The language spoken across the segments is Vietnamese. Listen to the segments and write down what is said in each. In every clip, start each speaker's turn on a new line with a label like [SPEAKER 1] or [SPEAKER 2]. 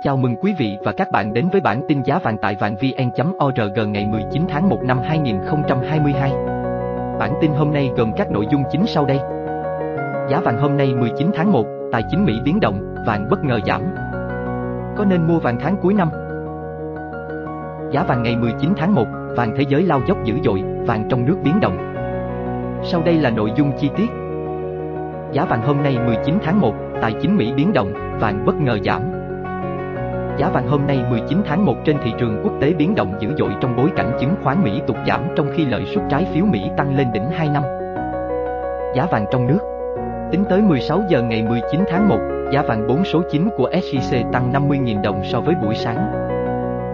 [SPEAKER 1] Chào mừng quý vị và các bạn đến với bản tin giá vàng tại vàng vn.org ngày 19 tháng 1 năm 2022. Bản tin hôm nay gồm các nội dung chính sau đây. Giá vàng hôm nay 19 tháng 1, tài chính Mỹ biến động, vàng bất ngờ giảm. Có nên mua vàng tháng cuối năm? Giá vàng ngày 19 tháng 1, vàng thế giới lao dốc dữ dội, vàng trong nước biến động. Sau đây là nội dung chi tiết. Giá vàng hôm nay 19 tháng 1, tài chính Mỹ biến động, vàng bất ngờ giảm. Giá vàng hôm nay 19 tháng 1 trên thị trường quốc tế biến động dữ dội trong bối cảnh chứng khoán Mỹ tụt giảm trong khi lợi suất trái phiếu Mỹ tăng lên đỉnh 2 năm. Giá vàng trong nước Tính tới 16 giờ ngày 19 tháng 1, giá vàng 4 số 9 của SJC tăng 50.000 đồng so với buổi sáng.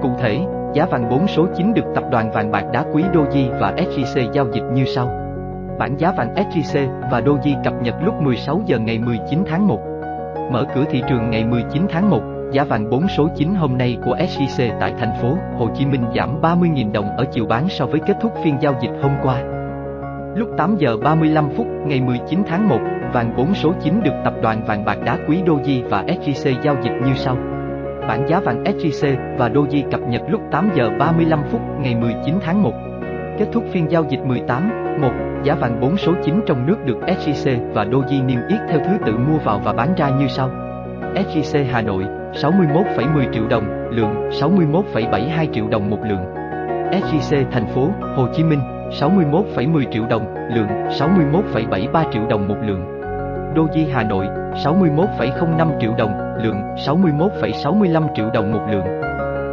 [SPEAKER 1] Cụ thể, giá vàng 4 số 9 được tập đoàn vàng bạc đá quý Doji và SJC giao dịch như sau. Bản giá vàng SJC và Doji cập nhật lúc 16 giờ ngày 19 tháng 1. Mở cửa thị trường ngày 19 tháng 1, Giá vàng 4 số 9 hôm nay của SJC tại thành phố Hồ Chí Minh giảm 30.000 đồng ở chiều bán so với kết thúc phiên giao dịch hôm qua. Lúc 8 giờ 35 phút ngày 19 tháng 1, vàng 4 số 9 được tập đoàn vàng bạc đá quý Doji và SJC giao dịch như sau. Bản giá vàng SJC và Doji cập nhật lúc 8 giờ 35 phút ngày 19 tháng 1. Kết thúc phiên giao dịch 18, 1, giá vàng 4 số 9 trong nước được SJC và Doji niêm yết theo thứ tự mua vào và bán ra như sau. SJC Hà Nội 61,10 triệu đồng, lượng 61,72 triệu đồng một lượng. SJC thành phố Hồ Chí Minh 61,10 triệu đồng, lượng 61,73 triệu đồng một lượng. Doji Hà Nội 61,05 triệu đồng, lượng 61,65 triệu đồng một lượng.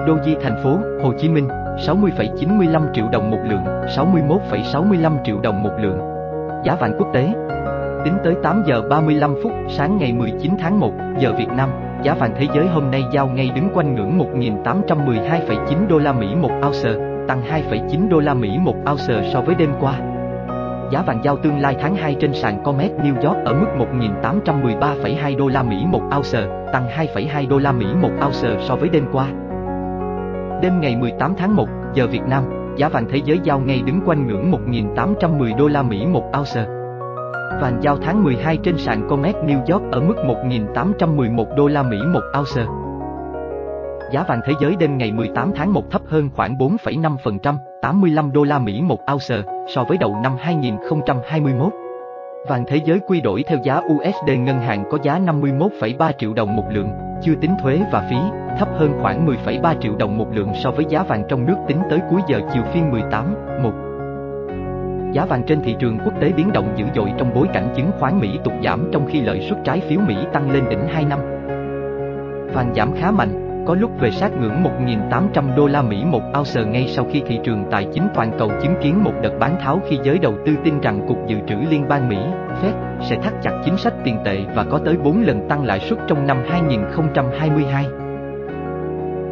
[SPEAKER 1] Doji thành phố Hồ Chí Minh 60,95 triệu đồng một lượng, 61,65 triệu đồng một lượng. Giá vàng quốc tế Tính tới 8 giờ 35 phút sáng ngày 19 tháng 1 giờ Việt Nam, giá vàng thế giới hôm nay giao ngay đứng quanh ngưỡng 1.812,9 đô la Mỹ một ounce, tăng 2,9 đô la Mỹ một ounce so với đêm qua. Giá vàng giao tương lai tháng 2 trên sàn Comex New York ở mức 1.813,2 đô la Mỹ một ounce, tăng 2,2 đô la Mỹ một ounce so với đêm qua. Đêm ngày 18 tháng 1 giờ Việt Nam, giá vàng thế giới giao ngay đứng quanh ngưỡng 1.810 đô la Mỹ một ounce. Vàng giao tháng 12 trên sàn Comex New York ở mức 1.811 đô la Mỹ một ounce. Giá vàng thế giới đêm ngày 18 tháng 1 thấp hơn khoảng 4,5%, 85 đô la Mỹ một ounce so với đầu năm 2021. Vàng thế giới quy đổi theo giá USD ngân hàng có giá 51,3 triệu đồng một lượng, chưa tính thuế và phí, thấp hơn khoảng 10,3 triệu đồng một lượng so với giá vàng trong nước tính tới cuối giờ chiều phiên 18, 1 giá vàng trên thị trường quốc tế biến động dữ dội trong bối cảnh chứng khoán Mỹ tụt giảm trong khi lợi suất trái phiếu Mỹ tăng lên đỉnh 2 năm. Vàng giảm khá mạnh, có lúc về sát ngưỡng 1.800 đô la Mỹ một ounce ngay sau khi thị trường tài chính toàn cầu chứng kiến một đợt bán tháo khi giới đầu tư tin rằng Cục Dự trữ Liên bang Mỹ, Fed, sẽ thắt chặt chính sách tiền tệ và có tới 4 lần tăng lãi suất trong năm 2022.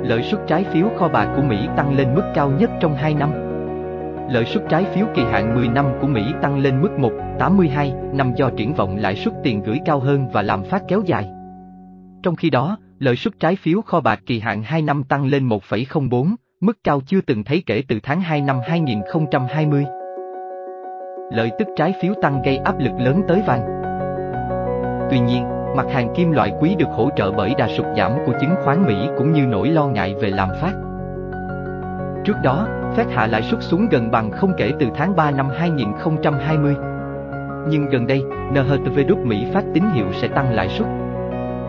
[SPEAKER 1] Lợi suất trái phiếu kho bạc của Mỹ tăng lên mức cao nhất trong 2 năm lợi suất trái phiếu kỳ hạn 10 năm của Mỹ tăng lên mức 1,82 năm do triển vọng lãi suất tiền gửi cao hơn và lạm phát kéo dài. Trong khi đó, lợi suất trái phiếu kho bạc kỳ hạn 2 năm tăng lên 1,04, mức cao chưa từng thấy kể từ tháng 2 năm 2020. Lợi tức trái phiếu tăng gây áp lực lớn tới vàng. Tuy nhiên, mặt hàng kim loại quý được hỗ trợ bởi đà sụt giảm của chứng khoán Mỹ cũng như nỗi lo ngại về lạm phát. Trước đó, Fed hạ lãi suất xuống gần bằng không kể từ tháng 3 năm 2020. Nhưng gần đây, NHTV Mỹ phát tín hiệu sẽ tăng lãi suất.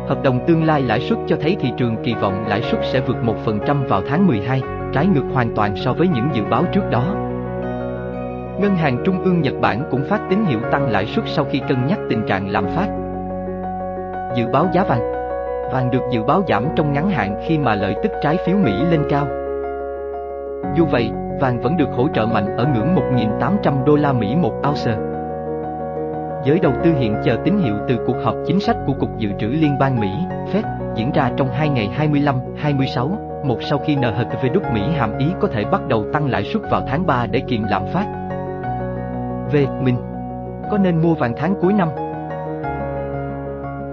[SPEAKER 1] Hợp đồng tương lai lãi suất cho thấy thị trường kỳ vọng lãi suất sẽ vượt 1% vào tháng 12, trái ngược hoàn toàn so với những dự báo trước đó. Ngân hàng Trung ương Nhật Bản cũng phát tín hiệu tăng lãi suất sau khi cân nhắc tình trạng lạm phát. Dự báo giá vàng Vàng được dự báo giảm trong ngắn hạn khi mà lợi tức trái phiếu Mỹ lên cao. Dù vậy, vàng vẫn được hỗ trợ mạnh ở ngưỡng 1.800 đô la Mỹ một ounce. Giới đầu tư hiện chờ tín hiệu từ cuộc họp chính sách của Cục Dự trữ Liên bang Mỹ, Fed, diễn ra trong hai ngày 25, 26, một sau khi NHTV Mỹ hàm ý có thể bắt đầu tăng lãi suất vào tháng 3 để kiềm lạm phát. Về mình, có nên mua vàng tháng cuối năm?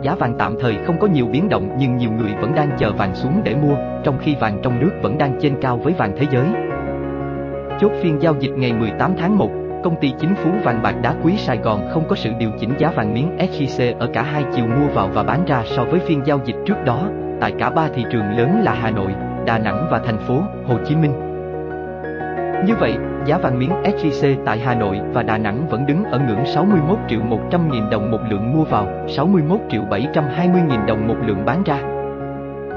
[SPEAKER 1] Giá vàng tạm thời không có nhiều biến động nhưng nhiều người vẫn đang chờ vàng xuống để mua, trong khi vàng trong nước vẫn đang trên cao với vàng thế giới. Chốt phiên giao dịch ngày 18 tháng 1, công ty chính Phú vàng bạc đá quý Sài Gòn không có sự điều chỉnh giá vàng miếng SJC ở cả hai chiều mua vào và bán ra so với phiên giao dịch trước đó, tại cả ba thị trường lớn là Hà Nội, Đà Nẵng và thành phố Hồ Chí Minh. Như vậy, giá vàng miếng SJC tại Hà Nội và Đà Nẵng vẫn đứng ở ngưỡng 61 triệu 100 nghìn đồng một lượng mua vào, 61 triệu 720 nghìn đồng một lượng bán ra.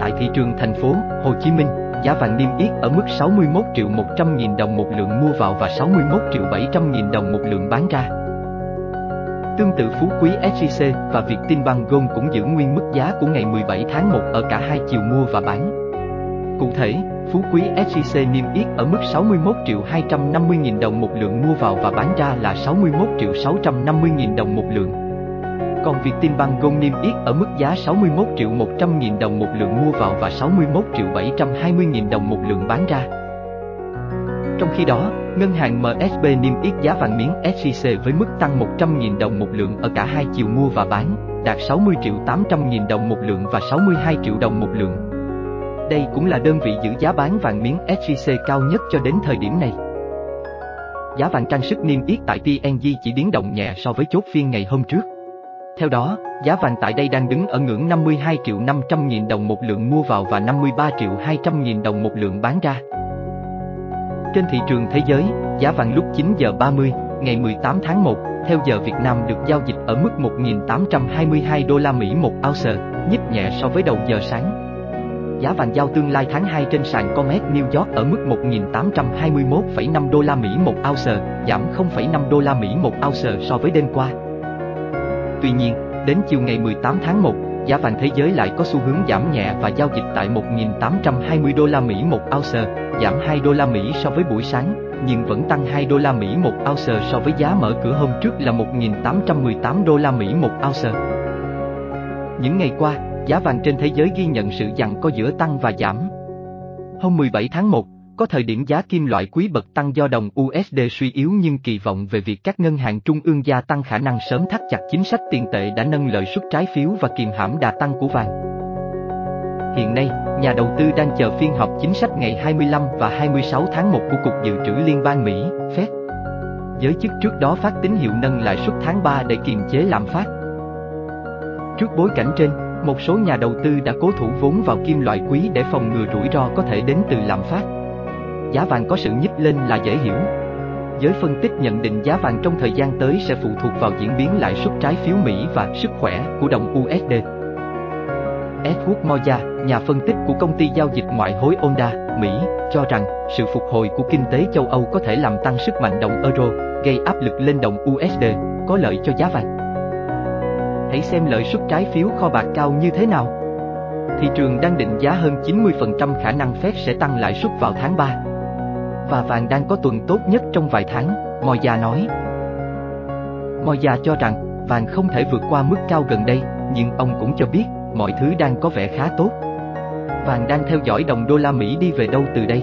[SPEAKER 1] Tại thị trường thành phố Hồ Chí Minh, giá vàng niêm yết ở mức 61 triệu 100 nghìn đồng một lượng mua vào và 61 triệu 700 nghìn đồng một lượng bán ra. Tương tự Phú Quý SJC và Vietinbank Gold cũng giữ nguyên mức giá của ngày 17 tháng 1 ở cả hai chiều mua và bán. Cụ thể, Phú Quý SJC niêm yết ở mức 61 triệu 250 nghìn đồng một lượng mua vào và bán ra là 61 triệu 650 nghìn đồng một lượng. Còn Vietinbank Gold niêm yết ở mức giá 61 triệu 100 nghìn đồng một lượng mua vào và 61 triệu 720 nghìn đồng một lượng bán ra. Trong khi đó, ngân hàng MSB niêm yết giá vàng miếng SJC với mức tăng 100.000 đồng một lượng ở cả hai chiều mua và bán, đạt 60 triệu 800 nghìn đồng một lượng và 62 triệu đồng một lượng. Đây cũng là đơn vị giữ giá bán vàng miếng SJC cao nhất cho đến thời điểm này. Giá vàng trang sức niêm yết tại PNG chỉ biến động nhẹ so với chốt phiên ngày hôm trước. Theo đó, giá vàng tại đây đang đứng ở ngưỡng 52 triệu 500 nghìn đồng một lượng mua vào và 53 triệu 200 nghìn đồng một lượng bán ra. Trên thị trường thế giới, giá vàng lúc 9 giờ 30, ngày 18 tháng 1, theo giờ Việt Nam được giao dịch ở mức 1.822 đô la Mỹ một ounce, nhích nhẹ so với đầu giờ sáng. Giá vàng giao tương lai tháng 2 trên sàn Comex New York ở mức 1.821,5 đô la Mỹ một ounce, giảm 0,5 đô la Mỹ một ounce so với đêm qua. Tuy nhiên, đến chiều ngày 18 tháng 1, giá vàng thế giới lại có xu hướng giảm nhẹ và giao dịch tại 1.820 đô la Mỹ một ounce, giảm 2 đô la Mỹ so với buổi sáng, nhưng vẫn tăng 2 đô la Mỹ một ounce so với giá mở cửa hôm trước là 1.818 đô la Mỹ một ounce. Những ngày qua, giá vàng trên thế giới ghi nhận sự giằng co giữa tăng và giảm. Hôm 17 tháng 1, có thời điểm giá kim loại quý bậc tăng do đồng USD suy yếu nhưng kỳ vọng về việc các ngân hàng trung ương gia tăng khả năng sớm thắt chặt chính sách tiền tệ đã nâng lợi suất trái phiếu và kiềm hãm đà tăng của vàng. Hiện nay, nhà đầu tư đang chờ phiên họp chính sách ngày 25 và 26 tháng 1 của Cục Dự trữ Liên bang Mỹ, Fed. Giới chức trước đó phát tín hiệu nâng lãi suất tháng 3 để kiềm chế lạm phát. Trước bối cảnh trên, một số nhà đầu tư đã cố thủ vốn vào kim loại quý để phòng ngừa rủi ro có thể đến từ lạm phát giá vàng có sự nhích lên là dễ hiểu. Giới phân tích nhận định giá vàng trong thời gian tới sẽ phụ thuộc vào diễn biến lãi suất trái phiếu Mỹ và sức khỏe của đồng USD. Edward Moya, nhà phân tích của công ty giao dịch ngoại hối Onda, Mỹ, cho rằng sự phục hồi của kinh tế châu Âu có thể làm tăng sức mạnh đồng euro, gây áp lực lên đồng USD, có lợi cho giá vàng. Hãy xem lợi suất trái phiếu kho bạc cao như thế nào. Thị trường đang định giá hơn 90% khả năng Fed sẽ tăng lãi suất vào tháng 3 và vàng đang có tuần tốt nhất trong vài tháng, Mòi già nói. Mòi già cho rằng, vàng không thể vượt qua mức cao gần đây, nhưng ông cũng cho biết, mọi thứ đang có vẻ khá tốt. Vàng đang theo dõi đồng đô la Mỹ đi về đâu từ đây.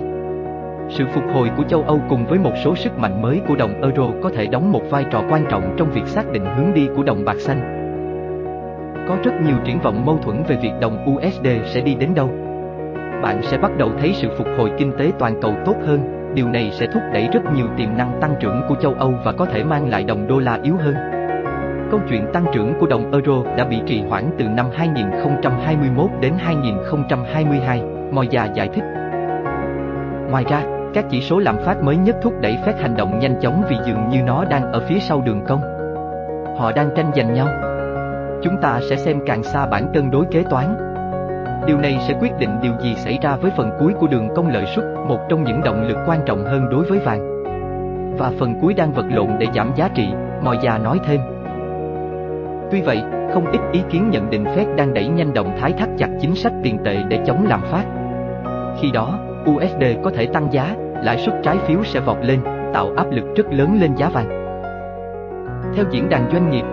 [SPEAKER 1] Sự phục hồi của châu Âu cùng với một số sức mạnh mới của đồng euro có thể đóng một vai trò quan trọng trong việc xác định hướng đi của đồng bạc xanh. Có rất nhiều triển vọng mâu thuẫn về việc đồng USD sẽ đi đến đâu. Bạn sẽ bắt đầu thấy sự phục hồi kinh tế toàn cầu tốt hơn, Điều này sẽ thúc đẩy rất nhiều tiềm năng tăng trưởng của châu Âu và có thể mang lại đồng đô la yếu hơn. Câu chuyện tăng trưởng của đồng euro đã bị trì hoãn từ năm 2021 đến 2022, Moya giải thích. Ngoài ra, các chỉ số lạm phát mới nhất thúc đẩy phép hành động nhanh chóng vì dường như nó đang ở phía sau đường cong. Họ đang tranh giành nhau. Chúng ta sẽ xem càng xa bản cân đối kế toán, Điều này sẽ quyết định điều gì xảy ra với phần cuối của đường công lợi suất, một trong những động lực quan trọng hơn đối với vàng. Và phần cuối đang vật lộn để giảm giá trị, mò già nói thêm. Tuy vậy, không ít ý kiến nhận định Fed đang đẩy nhanh động thái thắt chặt chính sách tiền tệ để chống lạm phát. Khi đó, USD có thể tăng giá, lãi suất trái phiếu sẽ vọt lên, tạo áp lực rất lớn lên giá vàng. Theo diễn đàn doanh nghiệp,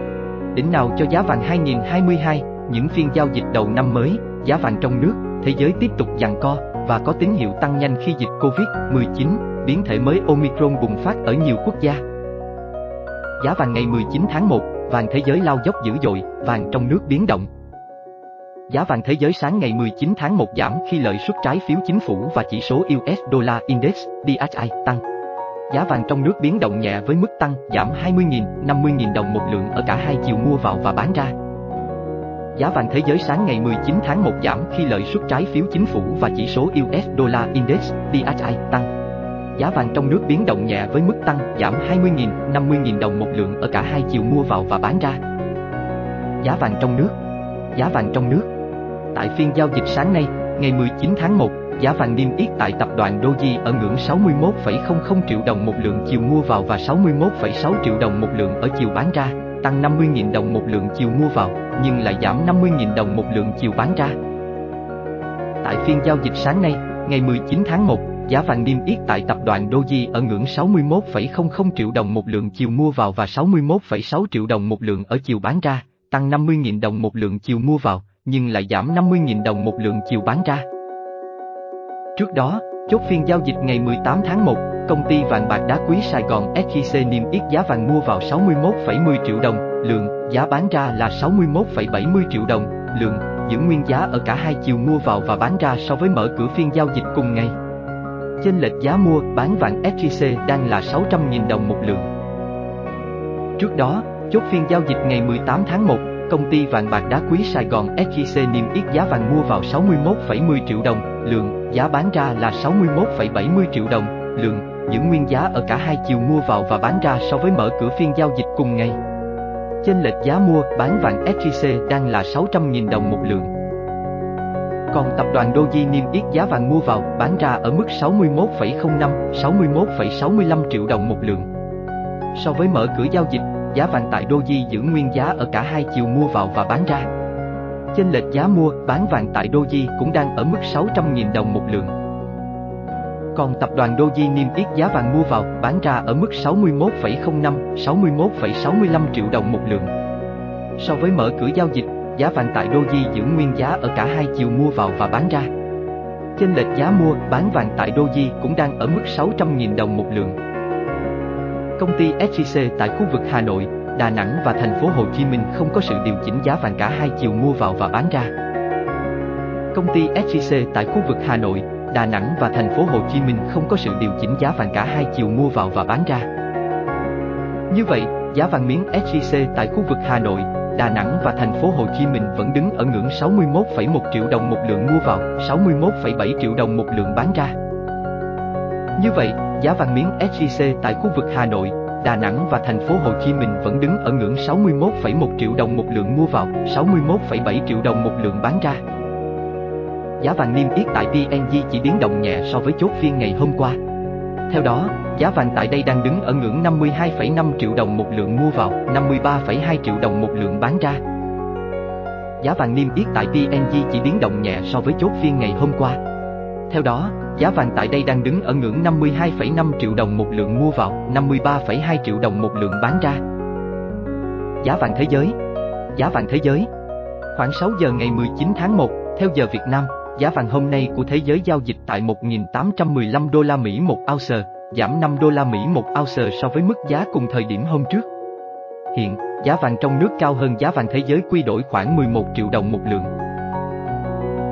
[SPEAKER 1] đỉnh nào cho giá vàng 2022, những phiên giao dịch đầu năm mới, giá vàng trong nước, thế giới tiếp tục giằng co và có tín hiệu tăng nhanh khi dịch Covid-19, biến thể mới Omicron bùng phát ở nhiều quốc gia. Giá vàng ngày 19 tháng 1, vàng thế giới lao dốc dữ dội, vàng trong nước biến động. Giá vàng thế giới sáng ngày 19 tháng 1 giảm khi lợi suất trái phiếu chính phủ và chỉ số US Dollar Index DXY tăng. Giá vàng trong nước biến động nhẹ với mức tăng giảm 20.000, 50.000 đồng một lượng ở cả hai chiều mua vào và bán ra. Giá vàng thế giới sáng ngày 19 tháng 1 giảm khi lợi suất trái phiếu chính phủ và chỉ số US Dollar Index DXY tăng. Giá vàng trong nước biến động nhẹ với mức tăng giảm 20.000, 50.000 đồng một lượng ở cả hai chiều mua vào và bán ra. Giá vàng trong nước Giá vàng trong nước Tại phiên giao dịch sáng nay, ngày 19 tháng 1, giá vàng niêm yết tại tập đoàn Doji ở ngưỡng 61,00 triệu đồng một lượng chiều mua vào và 61,6 triệu đồng một lượng ở chiều bán ra, tăng 50.000 đồng một lượng chiều mua vào, nhưng lại giảm 50.000 đồng một lượng chiều bán ra. Tại phiên giao dịch sáng nay, ngày 19 tháng 1, giá vàng niêm yết tại tập đoàn Doji ở ngưỡng 61,00 triệu đồng một lượng chiều mua vào và 61,6 triệu đồng một lượng ở chiều bán ra, tăng 50.000 đồng một lượng chiều mua vào, nhưng lại giảm 50.000 đồng một lượng chiều bán ra. Trước đó, chốt phiên giao dịch ngày 18 tháng 1, công ty vàng bạc đá quý Sài Gòn SJC niêm yết giá vàng mua vào 61,10 triệu đồng lượng, giá bán ra là 61,70 triệu đồng lượng, giữ nguyên giá ở cả hai chiều mua vào và bán ra so với mở cửa phiên giao dịch cùng ngày. Chênh lệch giá mua bán vàng SJC đang là 600.000 đồng một lượng. Trước đó, chốt phiên giao dịch ngày 18 tháng 1, công ty vàng bạc đá quý Sài Gòn SJC niêm yết giá vàng mua vào 61,10 triệu đồng lượng, giá bán ra là 61,70 triệu đồng lượng, giữ nguyên giá ở cả hai chiều mua vào và bán ra so với mở cửa phiên giao dịch cùng ngày. Chênh lệch giá mua bán vàng SJC đang là 600.000 đồng một lượng. Còn tập đoàn Doji niêm yết giá vàng mua vào bán ra ở mức 61,05, 61,65 triệu đồng một lượng. So với mở cửa giao dịch, giá vàng tại Doji giữ nguyên giá ở cả hai chiều mua vào và bán ra. Chênh lệch giá mua, bán vàng tại Doji cũng đang ở mức 600.000 đồng một lượng. Còn tập đoàn Doji niêm yết giá vàng mua vào, bán ra ở mức 61,05, 61,65 triệu đồng một lượng. So với mở cửa giao dịch, giá vàng tại Doji giữ nguyên giá ở cả hai chiều mua vào và bán ra. Chênh lệch giá mua, bán vàng tại Doji cũng đang ở mức 600.000 đồng một lượng. Công ty SJC tại khu vực Hà Nội, Đà Nẵng và thành phố Hồ Chí Minh không có sự điều chỉnh giá vàng cả hai chiều mua vào và bán ra. Công ty SJC tại khu vực Hà Nội, Đà Nẵng và thành phố Hồ Chí Minh không có sự điều chỉnh giá vàng cả hai chiều mua vào và bán ra. Như vậy, giá vàng miếng SJC tại khu vực Hà Nội, Đà Nẵng và thành phố Hồ Chí Minh vẫn đứng ở ngưỡng 61,1 triệu đồng một lượng mua vào, 61,7 triệu đồng một lượng bán ra. Như vậy, giá vàng miếng SJC tại khu vực Hà Nội, Đà Nẵng và thành phố Hồ Chí Minh vẫn đứng ở ngưỡng 61,1 triệu đồng một lượng mua vào, 61,7 triệu đồng một lượng bán ra. Giá vàng niêm yết tại PNG chỉ biến động nhẹ so với chốt phiên ngày hôm qua. Theo đó, giá vàng tại đây đang đứng ở ngưỡng 52,5 triệu đồng một lượng mua vào, 53,2 triệu đồng một lượng bán ra. Giá vàng niêm yết tại PNG chỉ biến động nhẹ so với chốt phiên ngày hôm qua. Theo đó, giá vàng tại đây đang đứng ở ngưỡng 52,5 triệu đồng một lượng mua vào, 53,2 triệu đồng một lượng bán ra. Giá vàng thế giới Giá vàng thế giới Khoảng 6 giờ ngày 19 tháng 1, theo giờ Việt Nam, giá vàng hôm nay của thế giới giao dịch tại 1.815 đô la Mỹ một ounce, giảm 5 đô la Mỹ một ounce so với mức giá cùng thời điểm hôm trước. Hiện, giá vàng trong nước cao hơn giá vàng thế giới quy đổi khoảng 11 triệu đồng một lượng.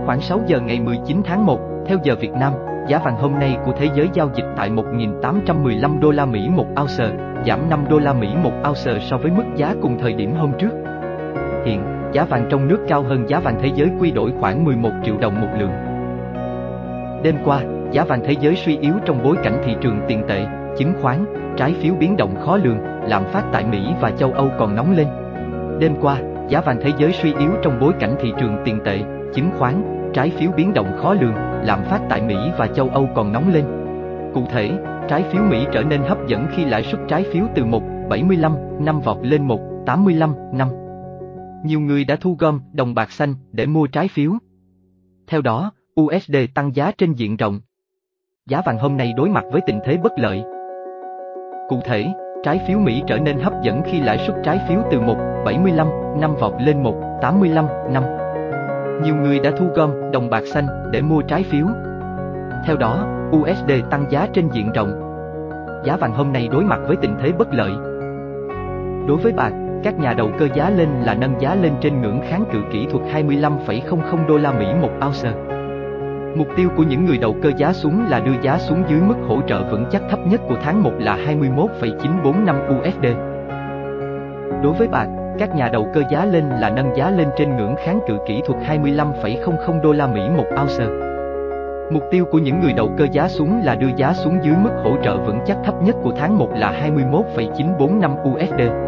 [SPEAKER 1] Khoảng 6 giờ ngày 19 tháng 1, theo giờ Việt Nam, giá vàng hôm nay của thế giới giao dịch tại 1.815 đô la Mỹ một ounce, giảm 5 đô la Mỹ một ounce so với mức giá cùng thời điểm hôm trước. Hiện, giá vàng trong nước cao hơn giá vàng thế giới quy đổi khoảng 11 triệu đồng một lượng. Đêm qua, giá vàng thế giới suy yếu trong bối cảnh thị trường tiền tệ, chứng khoán, trái phiếu biến động khó lường, lạm phát tại Mỹ và châu Âu còn nóng lên. Đêm qua, giá vàng thế giới suy yếu trong bối cảnh thị trường tiền tệ, chứng khoán, trái phiếu biến động khó lường, lạm phát tại Mỹ và châu Âu còn nóng lên. Cụ thể, trái phiếu Mỹ trở nên hấp dẫn khi lãi suất trái phiếu từ 1,75 năm vọt lên 1,85 năm. Nhiều người đã thu gom đồng bạc xanh để mua trái phiếu. Theo đó, USD tăng giá trên diện rộng. Giá vàng hôm nay đối mặt với tình thế bất lợi. Cụ thể, trái phiếu Mỹ trở nên hấp dẫn khi lãi suất trái phiếu từ 1,75 năm vọt lên 1,85 năm nhiều người đã thu gom đồng bạc xanh để mua trái phiếu. Theo đó, USD tăng giá trên diện rộng. Giá vàng hôm nay đối mặt với tình thế bất lợi. Đối với bạc, các nhà đầu cơ giá lên là nâng giá lên trên ngưỡng kháng cự kỹ thuật 25,00 đô la Mỹ một ounce. Mục tiêu của những người đầu cơ giá xuống là đưa giá xuống dưới mức hỗ trợ vững chắc thấp nhất của tháng 1 là 21,945 USD. Đối với bạc, các nhà đầu cơ giá lên là nâng giá lên trên ngưỡng kháng cự kỹ thuật 25,00 đô la Mỹ một ounce. Mục tiêu của những người đầu cơ giá xuống là đưa giá xuống dưới mức hỗ trợ vững chắc thấp nhất của tháng 1 là 21,945 USD.